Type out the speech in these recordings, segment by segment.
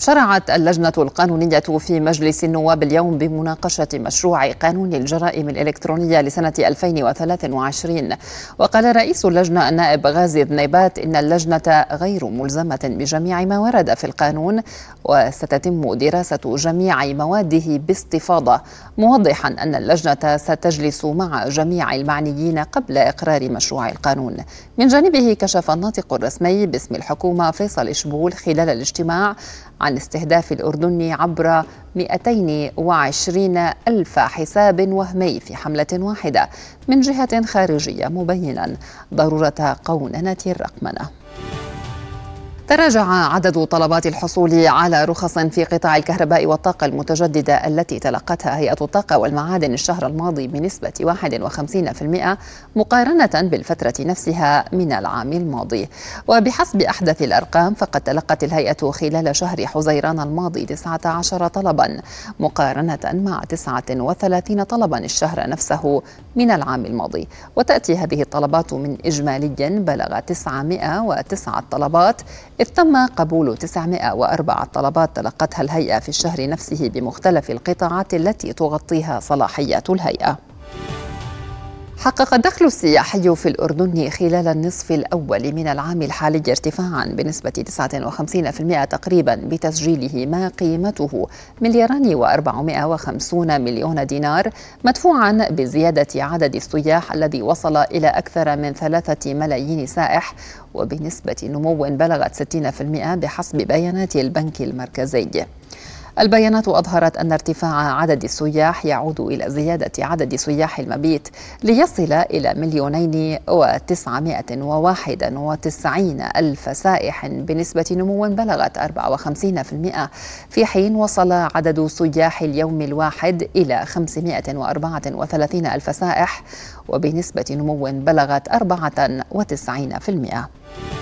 شرعت اللجنة القانونية في مجلس النواب اليوم بمناقشة مشروع قانون الجرائم الإلكترونية لسنة 2023 وقال رئيس اللجنة النائب غازي ذنيبات إن اللجنة غير ملزمة بجميع ما ورد في القانون وستتم دراسة جميع مواده باستفاضة موضحا أن اللجنة ستجلس مع جميع المعنيين قبل إقرار مشروع القانون. من جانبه كشف الناطق الرسمي باسم الحكومة فيصل إشبول خلال الاجتماع عن استهداف الأردن عبر 220 ألف حساب وهمي في حملة واحدة من جهة خارجية مبينا. ضرورة قوننة الرقمنة تراجع عدد طلبات الحصول على رخص في قطاع الكهرباء والطاقة المتجددة التي تلقتها هيئة الطاقة والمعادن الشهر الماضي بنسبة 51% مقارنة بالفترة نفسها من العام الماضي. وبحسب أحدث الأرقام فقد تلقت الهيئة خلال شهر حزيران الماضي 19 طلبا مقارنة مع 39 طلبا الشهر نفسه من العام الماضي. وتأتي هذه الطلبات من إجمالي بلغ 909 طلبات إذ تم قبول 904 طلبات تلقتها الهيئة في الشهر نفسه بمختلف القطاعات التي تغطيها صلاحيات الهيئة. حقق الدخل السياحي في الأردن خلال النصف الأول من العام الحالي ارتفاعا بنسبة 59% تقريبا بتسجيله ما قيمته ملياران و450 مليون دينار مدفوعا بزيادة عدد السياح الذي وصل إلى أكثر من ثلاثة ملايين سائح وبنسبة نمو بلغت 60% بحسب بيانات البنك المركزي. البيانات أظهرت أن ارتفاع عدد السياح يعود إلى زيادة عدد سياح المبيت ليصل إلى مليونين وتسعمائة وواحد وتسعين ألف سائح بنسبة نمو بلغت 54% في حين وصل عدد سياح اليوم الواحد إلى 534 ألف سائح وبنسبة نمو بلغت 94%.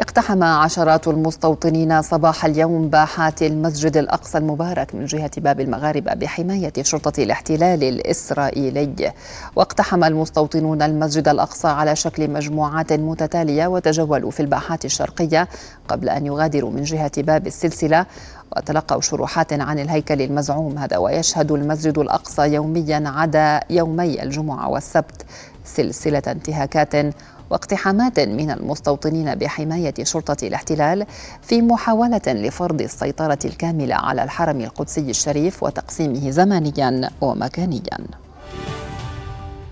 اقتحم عشرات المستوطنين صباح اليوم باحات المسجد الأقصى المبارك من جهة باب المغاربة بحماية شرطة الاحتلال الإسرائيلي. واقتحم المستوطنون المسجد الأقصى على شكل مجموعات متتالية وتجولوا في الباحات الشرقية قبل أن يغادروا من جهة باب السلسلة. وتلقوا شروحات عن الهيكل المزعوم هذا ويشهد المسجد الأقصى يوميا عدا يومي الجمعة والسبت سلسلة انتهاكات واقتحامات من المستوطنين بحماية شرطة الاحتلال في محاولة لفرض السيطرة الكاملة على الحرم القدسي الشريف وتقسيمه زمانيا ومكانيا.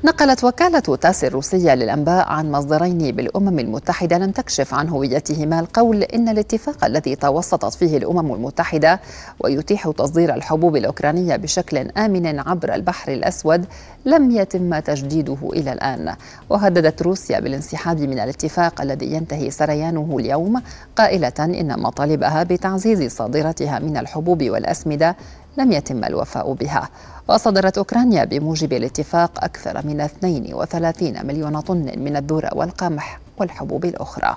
نقلت وكالة تاس الروسية للأنباء عن مصدرين بالأمم المتحدة لم تكشف عن هويتهما القول إن الاتفاق الذي توسطت فيه الأمم المتحدة ويتيح تصدير الحبوب الأوكرانية بشكل آمن عبر البحر الأسود لم يتم تجديده إلى الآن. وهددت روسيا بالانسحاب من الاتفاق الذي ينتهي سريانه اليوم قائلة إن مطالبها بتعزيز صادرتها من الحبوب والأسمدة لم يتم الوفاء بها. وصدرت أوكرانيا بموجب الاتفاق أكثر من 32 مليون طن من الذرة والقمح والحبوب الأخرى.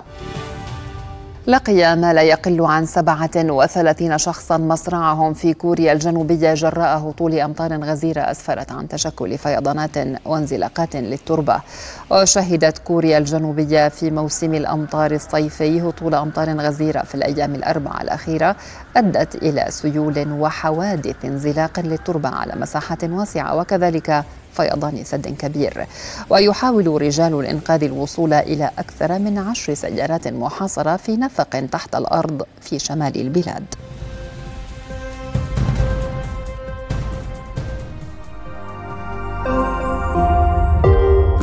لقي ما لا يقل عن 37 شخصا مصرعهم في كوريا الجنوبية جراء هطول أمطار غزيرة أسفرت عن تشكل فيضانات وانزلاقات للتربة. وشهدت كوريا الجنوبية في موسم الأمطار الصيفي هطول أمطار غزيرة في الأيام الأربعة الأخيرة أدت إلى سيول وحوادث انزلاق للتربة على مساحات واسعة. وكذلك فيضان سد كبير. ويحاول رجال الإنقاذ الوصول إلى أكثر من عشر سيارات محاصرة في نفق تحت الأرض في شمال البلاد.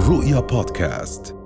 رؤيا بودكاست.